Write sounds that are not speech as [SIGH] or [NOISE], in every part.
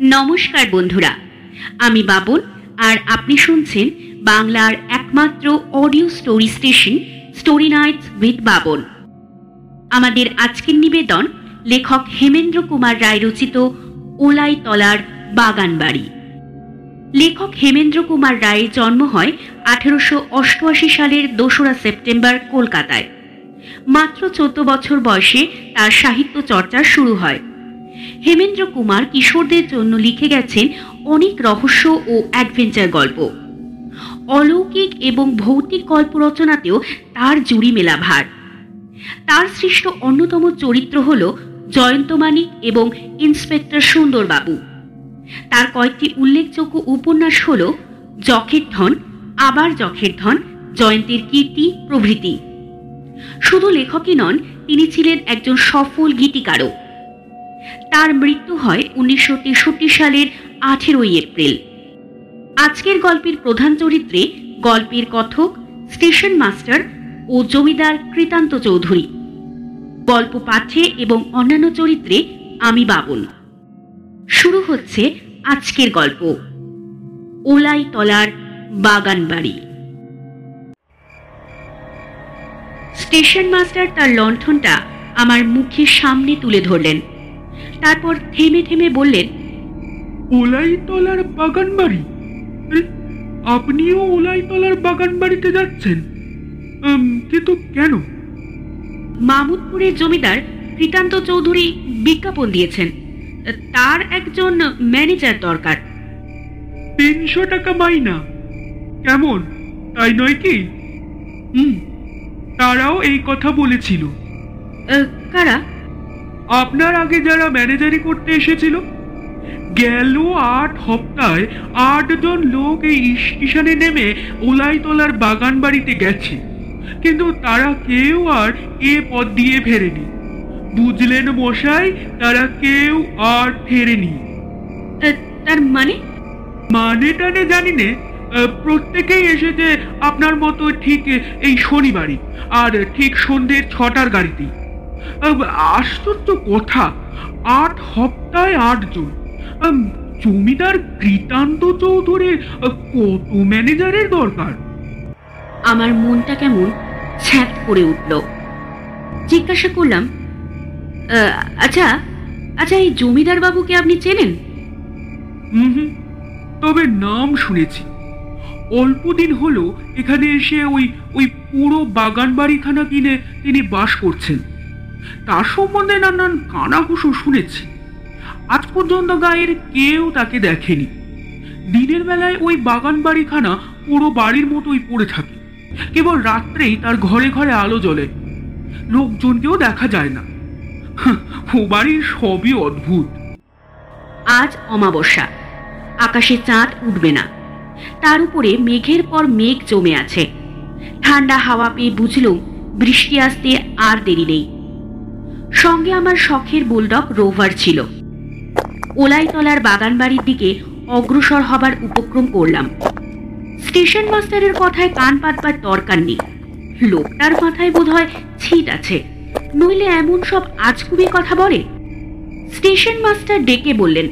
নমস্কার বন্ধুরা, আমি বাবন আর আপনি শুনছেন বাংলার একমাত্র audio story station, story nights with Babon আমাদের আজকের নিবেদন লেখক হেমেন্দ্র কুমার রায় রচিত ওলাই তলার বাগান বাড়ি লেখক হেমেন্দ্র কুমার রায়ের জন্ম হয় আঠেরোশো অষ্টআশি সালের দোসরা সেপ্টেম্বর কলকাতায়। মাত্র চোদ্দ বছর বয়সে তার সাহিত্য চর্চা শুরু হয়। হেমেন্দ্র কুমার কিশোরদের জন্য লিখে গেছেন অনেক রহস্য ও অ্যাডভেঞ্চার গল্প। অলৌকিক এবং ভৌতিক গল্প রচনাতেও তার জুড়ি মেলা ভার। তার সৃষ্ট অন্যতম চরিত্র হল জয়ন্ত মানিক এবং ইন্সপেক্টর সুন্দরবাবু তার কয়েকটি উল্লেখযোগ্য উপন্যাস হল যখের ধন, আবার যখের ধন, জয়ন্তীর কীর্তি, প্রভৃতি। শুধু লেখকই নন, তিনি ছিলেন একজন সফল গীতিকারও। তার মৃত্যু হয় উনিশশো তেষট্টি সালের আঠেরোই এপ্রিল। আজকের গল্পের প্রধান চরিত্রে গল্পের কথক, স্টেশন মাস্টার ও জমিদার কৃতান্ত চৌধুরী। গল্প পাঠে এবং অন্যান্য চরিত্রে আমি বাবন শুরু হচ্ছে আজকের গল্প। ওলাই তলার বাগান বাড়ি। স্টেশন মাস্টার তার লণ্ঠনটা আমার মুখের সামনে তুলে ধরলেন। তারপর থেমে থেমে বললেন ওলাইতলার বাগান বাড়ি আপনিও ওলাইতলার বাগান বাড়িতে যাচ্ছেন কিন্তু কেন? মামুদপুরের জমিদার কৃতান্ত চৌধুরী বিজ্ঞাপন দিয়েছেন। তার একজন ম্যানেজার দরকার। তিনশো টাকা মাইনা। কেমন? তাই নয় কি? হুম তারাও এই কথা বলেছিল। কারা? আপনার আগে যারা ম্যানেজারি করতে এসেছিল? গেল আট সপ্তাহে আটজন লোক এই স্টেশনে নেমে ওলাইতলার বাগান বাড়িতে গেছে। কিন্তু তারা কেউ আর এ পথ দিয়ে ফেরেনি। বুঝলেন মশাই তারা কেউ আর ফেরেনি। তার মানে? মানে টানে জানি নে প্রত্যেকেই এসেছে আপনার মতো ঠিক এই শনিবারই আর ঠিক সন্ধ্যের ছটার গাড়িতেই। আশ্চর্য কথা। আট সপ্তাহে আটজন জমিদার কৃতান্ত চৌধুরীর কত ম্যানেজারের দরকার? আমার মনটা কেমন ছ্যাঁত করে উঠল। জিজ্ঞাসা করলাম আচ্ছা আচ্ছা এই জমিদার বাবুকে আপনি চেনেন? হুম হুম তবে নাম শুনেছি। অল্প দিন হলো এখানে এসে ওই ওই পুরো বাগান বাড়িখানা কিনে তিনি বাস করছেন। তার সম্বন্ধে নানান কানাঘুষো শুনেছি। আজ পর্যন্ত গায়ের কেউ তাকে দেখেনি। দিনের বেলায় ওই বাগান বাড়িখানা পুরো বাড়ির মতোই পড়ে থাকে। কেবল রাত্রেই তার ঘরে ঘরে আলো জ্বলে। লোকজনকেও দেখা যায় না। ও বাড়ির সবই অদ্ভুত। আজ অমাবস্যা। আকাশে চাঁদ উঠবে না। তার উপরে মেঘের পর মেঘ জমে আছে। ঠান্ডা হাওয়া পেয়ে বুঝলুম বৃষ্টি আসতে আর দেরি নেই। সঙ্গে আমার শখের বুলডগ রোভার ছিল। ওলাইতলার বাগান বাড়ির দিকে অগ্রসর হবার উপক্রম করলাম। স্টেশন মাস্টারের কথায় কান পাতবার দরকার নেই। লোকটার মাথায় বোধহয় ছিট আছে। নইলে এমন সব আজগুবি কথা বলে? স্টেশন মাস্টার ডেকে বললেন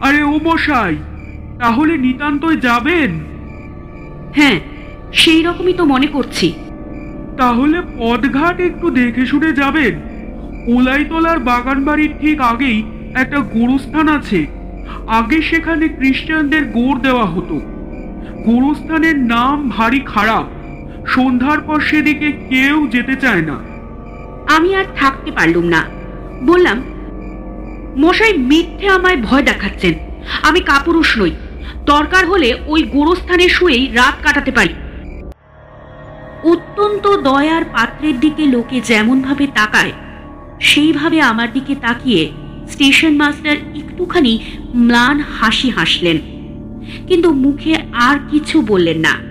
আরে ও মশাই তাহলে নিতান্তই যাবেন? হ্যাঁ সেই রকমই তো মনে করছি। তাহলে পদঘাট একটু দেখে শুনে যাবেন। ওলাইতলার বাগান বাড়ির ঠিক আগেই একটা গোরস্থান আছে। আগে সেখানে খ্রিস্টানদের গোড় দেওয়া হতো। গোরস্থানের নাম ভারী খারাপ। সন্ধ্যার পর সেদিকে কেউ যেতে চায় না। আমি আর থাকতে পারলুম না। বললাম, মশাই মিথ্যে আমায় ভয় দেখাচ্ছেন। আমি কাপুরুষ নই। দরকার হলে ওই গোরস্থানে শুয়েই রাত কাটাতে পারি। অত্যন্ত দয়ার পাত্রের দিকে লোকে যেমন ভাবে তাকায় সেইভাবে আমার দিকে তাকিয়ে স্টেশন মাস্টার একটুখানি ম্লান হাসি হাসলেন। কিন্তু মুখে আর কিছু বললেন না।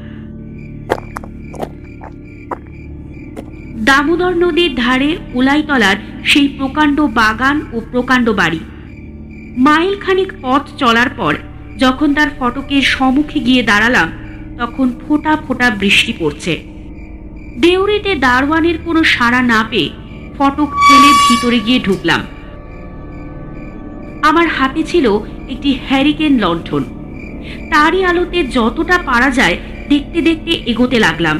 দামোদর নদীর ধারে উলাইতলার সেই প্রকাণ্ড বাগান ও প্রকাণ্ড বাড়ি। মাইল খানিক পথ চলার পর যখন তার ফটকের সম্মুখে গিয়ে দাঁড়ালাম, তখন ফোঁটা ফোঁটা বৃষ্টি পড়ছে। দেউরিতে দারওয়ানের কোনো সাড়া না পেয়ে ফটক ঠেলে ভিতরে গিয়ে ঢুকলাম। আমার হাতে ছিল একটি হ্যারিকেন লণ্ঠন। তারই আলোতে যতটা পারা যায় দেখতে দেখতে এগোতে লাগলাম।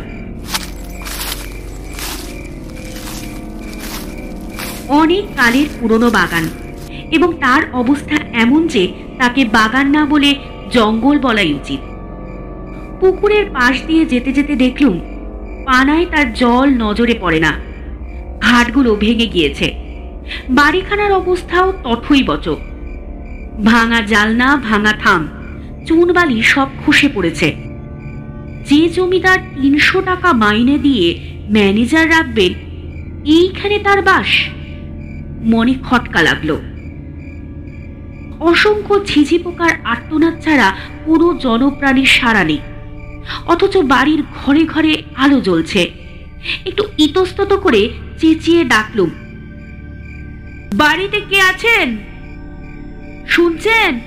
অনেক কালের পুরনো বাগান এবং তার অবস্থা এমন যে তাকে বাগান না বলে জঙ্গল বলাই উচিত। পুকুরের পাশ দিয়ে যেতে যেতে দেখলুম, পানায় তার জল নজরে পড়ে না। ঘাটগুলো ভেঙে গিয়েছে। বাড়িখানার অবস্থাও তথই বচক। ভাঙা জালনা, ভাঙা থাম, চুনবালি সব খসে পড়েছে। যে জমিদার তিনশো টাকা মাইনে দিয়ে ম্যানেজার রাখবেন, এইখানে তার বাস। মনে খটকা লাগল। অসংখ্য ঝিঝি পোকার আর্তনাদ ছাড়া কোনো জনপ্রাণীর সাড়া নেই। অথচ বাড়ির ঘরে ঘরে আলো জ্বলছে। একটু ইতস্তত করে চেঁচিয়ে ডাকলুম। বাড়িতে কে আছেন? শুনছেন?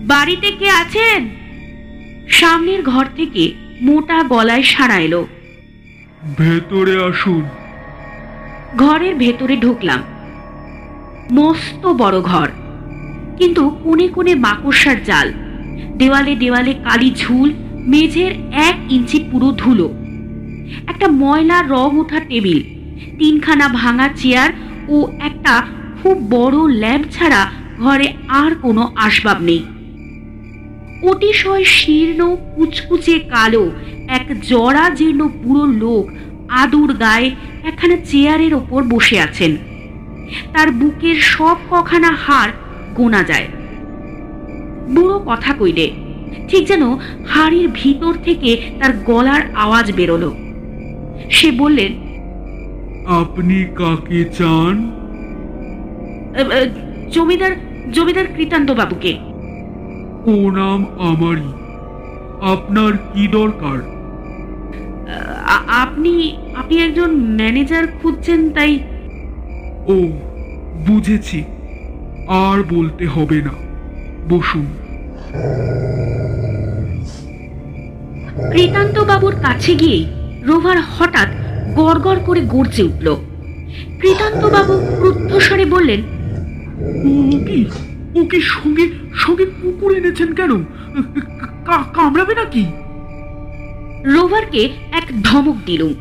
বাড়িতে কে আছেন? সামনের ঘর থেকে মোটা গলায় সাড়া এলো। ভেতরে আসুন। ঘরের ভেতরে ঢুকলাম। মস্ত বড় ঘর। কিন্তু কোণে কোণে মাকড়সার জাল। দেওয়ালে দেওয়ালে কালি ঝুল মেঝের এক ইঞ্চি পুরো ধুলো। একটা ময়লা রং ওঠা টেবিল, তিনখানা ভাঙা চেয়ার ও একটা খুব বড় ল্যাম্প ছাড়া ঘরে আর কোনো আসবাব নেই। অতিশয় শীর্ণ, কুচকুচে কালো, এক জরা জীর্ণ বুড়ো লোক আদুর গায়ে একখানা চেয়ারের ওপর বসে আছেন। তার বুকের সব কখানা হাড় গোনা যায়। বুড়ো কথা কইলে, ঠিক যেন হাড়ির ভিতর থেকে তার গলার আওয়াজ বেরোলো। সে বললেন আপনি কাকে চান? "এ, এ, জমিদার জমিদার কৃতান্ত বাবুকে ও নাম আমারই। আপনার কি দরকার? আপনি আপনি একজন ম্যানেজার খুঁজছেন তাই ও বুঝেছি। আর বলতে হবে না। বসুন। কৃতান্ত বাবুর কাছে গিয়েই রোভার হঠাৎ গড়গড় করে গর্জে উঠল। কৃতান্ত বাবু ক্রুদ্ধস্বরে বললেন কি? ও সঙ্গে সঙ্গে কুকুর এনেছেন কেন? কা- কামড়াবে নাকি? রোভারকে এক ধমক দিলুম।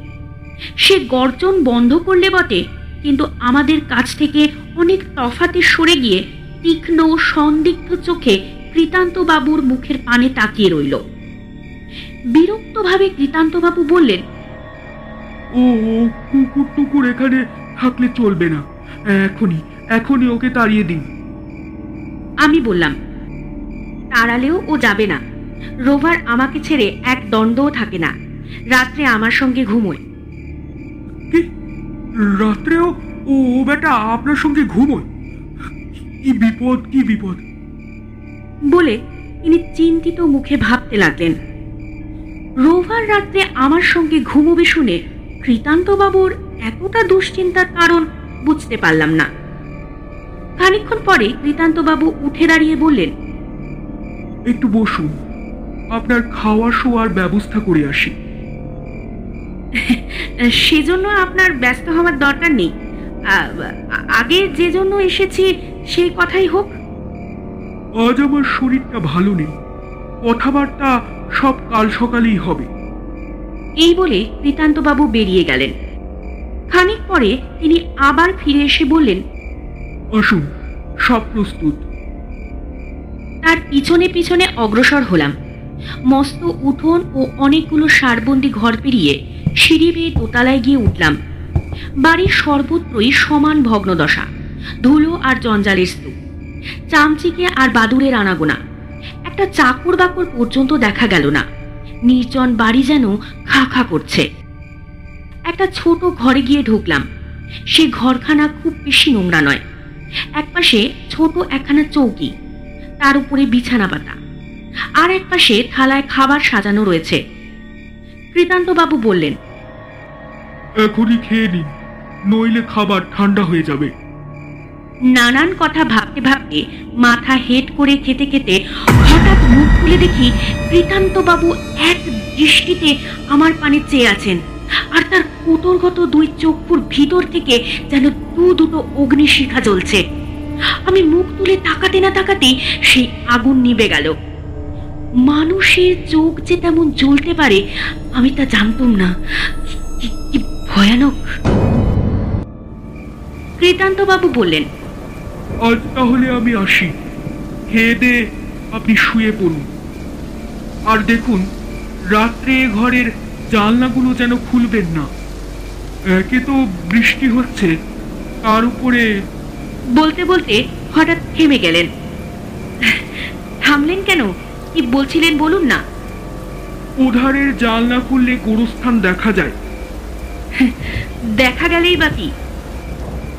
সে গর্জন বন্ধ করলে বটে কিন্তু আমাদের কাছ থেকে অনেক তফাতে সরে গিয়ে তীক্ষ্ণ সন্দিগ্ধ চোখে কৃতান্ত বাবুর মুখের পানে তাকিয়ে রইল। বিরক্তভাবে কৃতান্তবাবু বললেন ও কুকুর টুকুর এখানে থাকলে চলবে না। এখনই এখনই ওকে তাড়িয়ে দিন। আমি বললাম তাড়ালেও ও যাবে না। রোভার আমাকে ছেড়ে এক দণ্ডও থাকে না। রাত্রে আমার সঙ্গে ঘুমোয়। কি? রাত্রেও? ও বেটা আপনার সঙ্গে ঘুমোয়? কি বিপদ কি বিপদ? বলে তিনি চিন্তিত মুখে ভাবতে লাগলেন। রোভার রাত্রে আমার সঙ্গে ঘুমোবে শুনে কৃতান্তবাবুর এতটা দুশ্চিন্তার কারণ বুঝতে পারলাম না। খানিকক্ষণ পরে কৃতান্তবাবু উঠে দাঁড়িয়ে বললেন একটু বসুন আপনার খাওয়া শোয়ার ব্যবস্থা করে আসি। [LAUGHS] সেজন্য আপনার ব্যস্ত হওয়ার দরকার নেই। আগে যে জন্য এসেছি সেই কথাই হোক। আজ আমার শরীরটা ভালো নেই। কথাবার্তা সব কাল সকালেই হবে। এই বলে কৃতান্তবাবু বেরিয়ে গেলেন। খানিক পরে তিনি আবার ফিরে এসে বললেন আসুন সব প্রস্তুত। তার পিছনে পিছনে অগ্রসর হলাম। মস্ত উঠোন ও অনেকগুলো সারবন্দি ঘর পেরিয়ে সিঁড়ি বেয়ে দোতলায় গিয়ে উঠলাম। বাড়ির সর্বত্রই সমান ভগ্নদশা ধুলো আর জঞ্জালের স্তূপ চামচিকে আর বাদুরের আনাগোনা। একটা চাকর বাকর পর্যন্ত দেখা গেল না। নির্জন বাড়ি যেন খা খা করছে। একটা ছোট ঘরে গিয়ে ঢুকলাম। সে ঘরখানা খুব বেশি নোংরা নয়। একপাশে ছোট একখানা চৌকি, তার উপরে বিছানা পাতা। আর এক পাশে থালায় খাবার সাজানো রয়েছে। কৃতান্তবাবু বললেন, এখনই খেয়ে নিন, নইলে খাবার ঠান্ডা হয়ে যাবে। নানান কথা ভাবতে ভাবতে মাথা হেট করে খেতে খেতে হঠাৎ মুখ খুলে দেখি কৃতান্তবাবু এক দৃষ্টিতে আমার পানে চেয়ে আছেন আর তার কোটরগত দুই চক্ষুর ভিতর থেকে যেন দু দুটো অগ্নিশিখা জ্বলছে। আমি মুখ তুলে তাকাতে না তাকাতে সেই আগুন নিভে গেল। মানুষের চোখ যে তেমন জ্বলতে পারে, আমি তা জানতাম না। কি- ভয়ানক। কৃতান্ত বাবু বললেন আজ তাহলে আমি আসি। খেয়ে দে আপনি শুয়ে পড়ুন। আর দেখুন রাত্রে ঘরের জানলাগুলো যেন খুলবেন না। একে তো বৃষ্টি হচ্ছে তার উপরে বলতে বলতে হঠাৎ থেমে গেলেন। থামলেন কেন? কি বলছিলেন বলুন না। উধারের জানলা খুললে গোরস্থান দেখা যায়। দেখা গেলেই বা কি?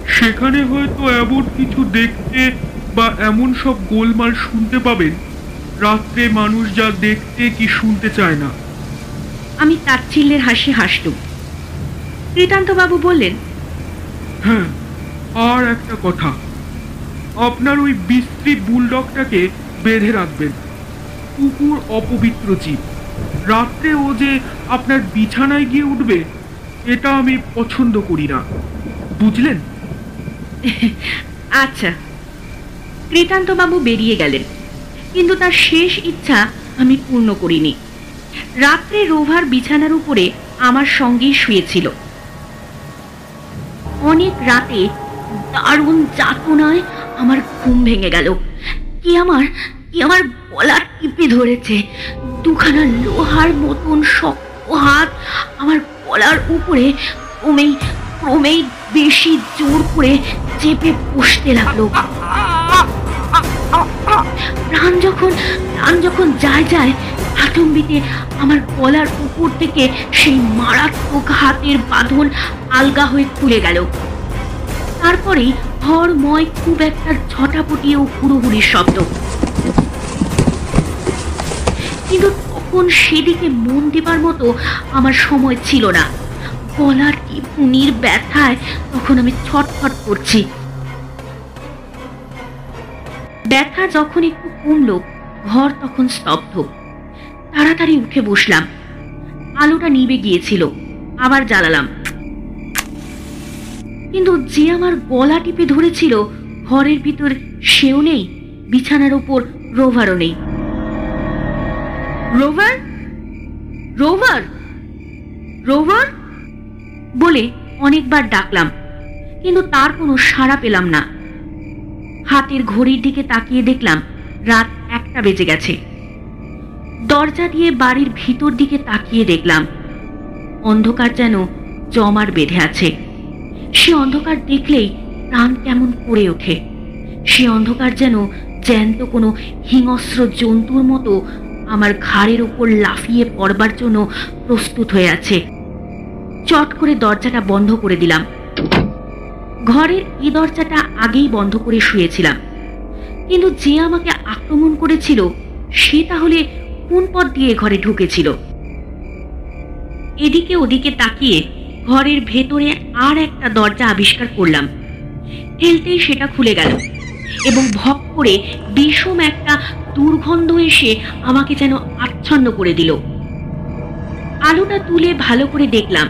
সেখানে হয়তো এমন কিছু দেখতে বা এমন সব গোলমাল শুনতে পাবেন। রাত্রে মানুষ যা দেখতে কি শুনতে চায় না। আমি তাচ্ছিল্যের হাসি হাসলুম বাবু বললেন হ্যাঁ আর একটা কথা। আপনার ওই বিশ্রী বুলডগটাকে বেঁধে রাখবেন। কুকুর অপবিত্র জীব। রাত্রে ও যে আপনার বিছানায় গিয়ে উঠবে এটা আমি পছন্দ করি না। বুঝলেন? [LAUGHS] আচ্ছা কৃতান্ত বাবু বেরিয়ে গেলেন, কিন্তু তার শেষ ইচ্ছা আমি পূর্ণ করিনি। রাত্রে রোভার বিছানার উপরে আমার সঙ্গেই শুয়েছিল। অনেক রাতে দারুণ যাতনায় আমার ঘুম ভেঙে গেল। কি আমার কি আমার গলা টিপে ধরেছে? দুখানা লোহার মতন শক্ত হাত আমার গলার উপরে ক্রমেই ক্রমেই বেশি জোর করে চেপে বসতে লাগল। প্রাণ যখন প্রাণ যখন যায় যায় আতম্বিতে আমার গলার উপর থেকে সেই মারাত্মক হাতের বাঁধন আলগা হয়ে খুলে গেল। তারপরেই হরময় খুব একটা ঝটাপটি ও হুড়োহুড়ির শব্দ। কিন্তু তখন সেদিকে মন দেবার মতো আমার সময় ছিল না। গলার টিপুনির ব্যথায় তখন আমি ছটফট করছি। ব্যথা যখন একটু কমলো, ঘর তখন স্তব্ধ। তাড়াতাড়ি উঠে বসলাম। আলোটা নিভে গিয়েছিল, আবার জ্বালালাম। কিন্তু যে আমার গলা টিপে ধরেছিল, ঘরের ভিতর সেও নেই, বিছানার ওপর রোভারও নেই। রোভার? রোভার? রোভার? বলে অনেকবার ডাকলাম, কিন্তু তার কোনো সাড়া পেলাম না। হাতের ঘড়ির দিকে তাকিয়ে দেখলাম রাত একটা বেজে গেছে। দরজা দিয়ে বাড়ির ভিতর দিকে তাকিয়ে দেখলাম, অন্ধকার যেন জমার বেঁধে আছে। সে অন্ধকার দেখলেই প্রাণ কেমন করে ওঠে। সে অন্ধকার যেন জ্যান্ত কোনো হিংস্র জন্তুর মতো আমার ঘাড়ের ওপর লাফিয়ে পড়বার জন্য প্রস্তুত হয়ে আছে। চট করে দরজাটা বন্ধ করে দিলাম। ঘরের এই দরজাটা আগেই বন্ধ করে শুয়েছিলাম। কিন্তু যে আমাকে আক্রমণ করেছিল, সে তাহলে কোন পথ দিয়ে ঘরে ঢুকেছিল? এদিকে ওদিকে তাকিয়ে ঘরের ভেতরে আর একটা দরজা আবিষ্কার করলাম। ঠেলতেই সেটা খুলে গেল এবং ভক করে বিষম একটা দুর্গন্ধ এসে আমাকে যেন আচ্ছন্ন করে দিল। আলোটা তুলে ভালো করে দেখলাম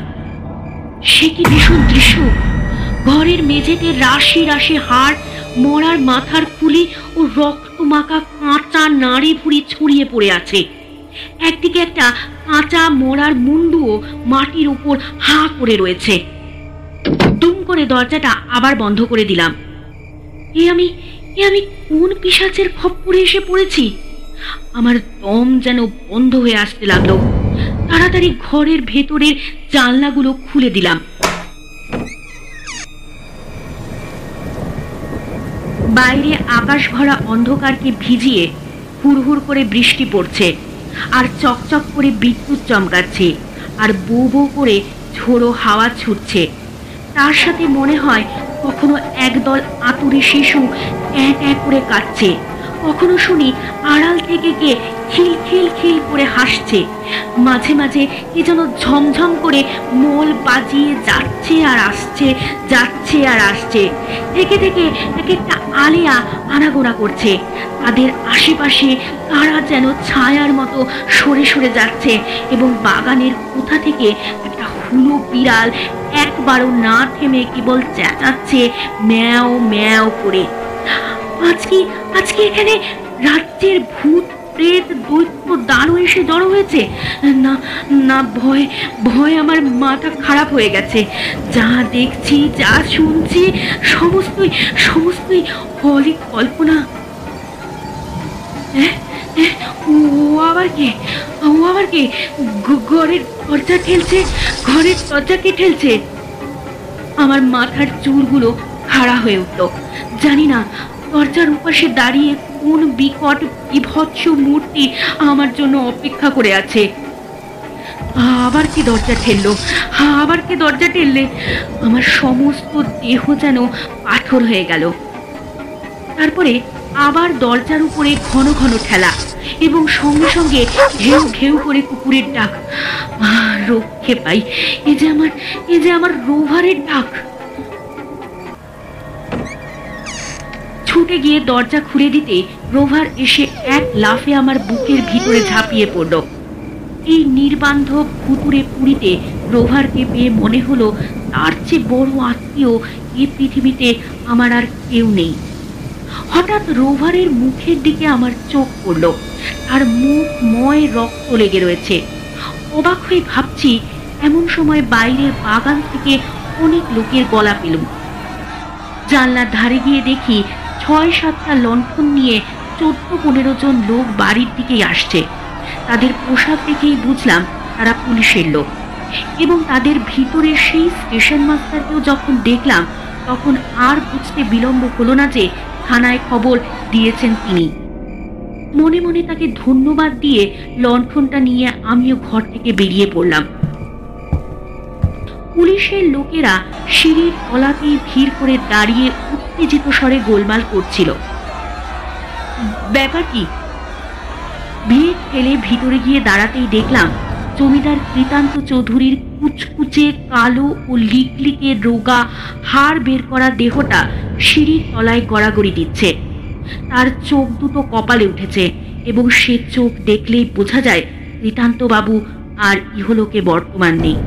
সে কি ভীষণ দৃশ্য? ঘরের মেঝেতে রাশি রাশি হাড়, মরার মাথার খুলি ও রক্ত মাখা কাঁচা নাড়ি ভুড়ি ছড়িয়ে পড়ে আছে। একদিকে একটা কাঁচা মরার মুন্ডুও মাটির উপর হাঁ করে রয়েছে। দুম করে দরজাটা আবার বন্ধ করে দিলাম। এ আমি এ আমি কোন পিসাচের খপ্পরে এসে পড়েছি? আমার দম যেন বন্ধ হয়ে আসতে লাগল। তাড়াতাড়ি ঘরের ভেতরের জানলাগুলো খুলে দিলাম। বাইরে আকাশ ভরা অন্ধকারকে ভিজিয়ে হুড়হুড় করে বৃষ্টি পড়ছে আর চকচক করে বিদ্যুৎ চমকাচ্ছে আর বউ বউ করে ঝোড়ো হাওয়া ছুটছে। তার সাথে মনে হয় কখনো একদল আতুরে শিশু এক এক করে কাঁদছে। কখনো শুনি আড়াল থেকে কে খিল খিল খিল করে হাসছে। মাঝে মাঝে কে যেন ঝমঝম করে মোল বাজিয়ে যাচ্ছে আর আসছে, যাচ্ছে আর আসছে। থেকে থেকে এক একটা আলিয়া আনাগোনা করছে। তাদের আশেপাশে কারা যেন ছায়ার মতো সরে সরে যাচ্ছে এবং বাগানের কোথা থেকে একটা হুলো বিড়াল একবারও না থেমে কেবল চেঁচাচ্ছে ম্যাও ম্যাও করে। আজকে আজকে এখানে রাজ্যের ভূত প্রেত দৈত্য দানু এসে জড়ো হয়েছে। না না, ভয় ভয় আমার মাথা খারাপ হয়ে গেছে। যা দেখছি, যা শুনছি, সমস্তই সমস্তই হলি কল্পনা। ও আবার কে? ও আবার কে? ঘরের দরজা ঠেলছে, ঘরের দরজা কে ঠেলছে? আমার মাথার চুলগুলো খাড়া হয়ে উঠল। জানি না, দরজার উপাসে দাঁড়িয়ে কোন বিকট বিভৎস মূর্তি আমার জন্য অপেক্ষা করে আছে। আবার কি দরজা ঠেললো? আবার কি দরজা ঠেললে? আমার সমস্ত দেহ যেন পাথর হয়ে গেল। তারপরে আবার দরজার উপরে ঘন ঘন ঠেলা এবং সঙ্গে সঙ্গে ঘেউ ঘেউ করে কুকুরের ডাক। রক্ষে পাই। এ যে আমার, এ যে আমার রোভারের ডাক। ছুটে গিয়ে দরজা খুলে দিতে রোভার এসে এক লাফে আমার বুকের ভিতরে ঝাঁপিয়ে পড়ল। এই নির্বান্ধব ভুতুরে পুরীতে রোভারকে পেয়ে মনে হলো, তার চেয়ে বড় আত্মীয় এই পৃথিবীতে আমার আর কেউ নেই। হঠাৎ রোভারের মুখের দিকে আমার চোখ পড়ল, তার মুখ ময় রক্ত লেগে রয়েছে। অবাক হয়ে ভাবছি, এমন সময় বাইরের বাগান থেকে অনেক লোকের গলা পেলুম। জানলার ধারে গিয়ে দেখি ছয় সাতটা লণ্ঠন নিয়ে চোদ্দ পনেরো জন লোক বাড়ির দিকেই আসছে। তাদের পোশাক দেখেই বুঝলাম তারা পুলিশের লোক। এবং তাদের ভিতরে সেই স্টেশন মাস্টারকেও যখন দেখলাম, তখন আর বুঝতে বিলম্ব হলো না যে থানায় খবর দিয়েছেন তিনি। মনে মনে তাকে ধন্যবাদ দিয়ে লণ্ঠনটা নিয়ে আমিও ঘর থেকে বেরিয়ে পড়লাম। পুলিশের লোকেরা সিঁড়ির তলাতেই ভিড় করে দাঁড়িয়ে উত্তেজিত স্বরে গোলমাল করছিল। ব্যাপার কি? ভিড় ঠেলে ভিতরে গিয়ে দাঁড়াতেই দেখলাম জমিদার কৃতান্ত চৌধুরীর কুচকুচে কালো ও লিকলিকে রোগা হাড় বের করা দেহটা সিঁড়ির তলায় গড়াগড়ি দিচ্ছে। তার চোখ দুটো কপালে উঠেছে এবং সে চোখ দেখলেই বোঝা যায় কৃতান্ত বাবু আর ইহলোকে বর্তমান নেই।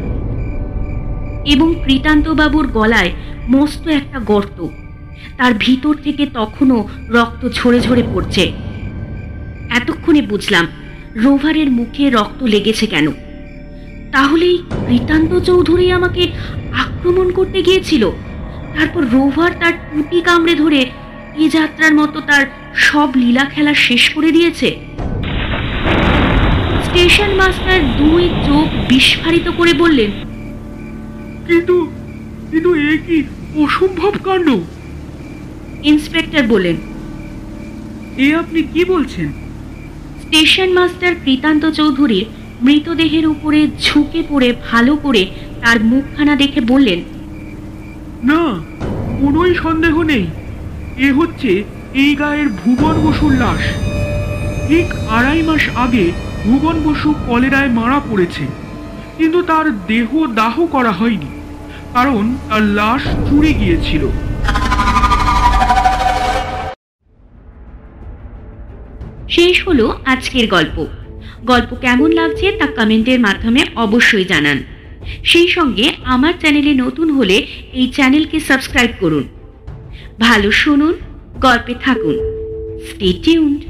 এবং কৃতান্তবাবুর গলায় মস্ত একটা গর্ত তার ভিতর থেকে তখনও রক্ত ঝরে ঝরে পড়ছে। এতক্ষণে বুঝলাম, রোভারের মুখে রক্ত লেগেছে কেন। তাহলেই কৃতান্ত চৌধুরী আমাকে আক্রমণ করতে গিয়েছিল। তারপর রোভার তার টুটি কামড়ে ধরে এ যাত্রার মতো তার সব লীলা খেলা শেষ করে দিয়েছে। স্টেশন মাস্টার দুই চোখ বিস্ফারিত করে বললেন, কিন্তু কিন্তু এ কি অসম্ভব কাণ্ড? ইন্সপেক্টর বললেন এ আপনি কি বলছেন? স্টেশন মাস্টার কৃতান্ত চৌধুরীর মৃতদেহের উপরে ঝুঁকে পড়ে ভালো করে তার মুখখানা দেখে বললেন না কোনোই সন্দেহ নেই। এ হচ্ছে এই গায়ের ভুবন বসুর লাশ। ঠিক আড়াই মাস আগে ভুবন বসু কলেরায় মারা পড়েছে। কিন্তু তার দেহ দাহ করা হয়নি কারণ তার লাশ চুরি গিয়েছিল। শেষ হলো আজকের গল্প। গল্প কেমন লাগছে তা কমেন্টের মাধ্যমে অবশ্যই জানান। সেই সঙ্গে আমার চ্যানেলে নতুন হলে এই চ্যানেলকে সাবস্ক্রাইব করুন। ভালো শুনুন, গল্পে থাকুন। Stay tuned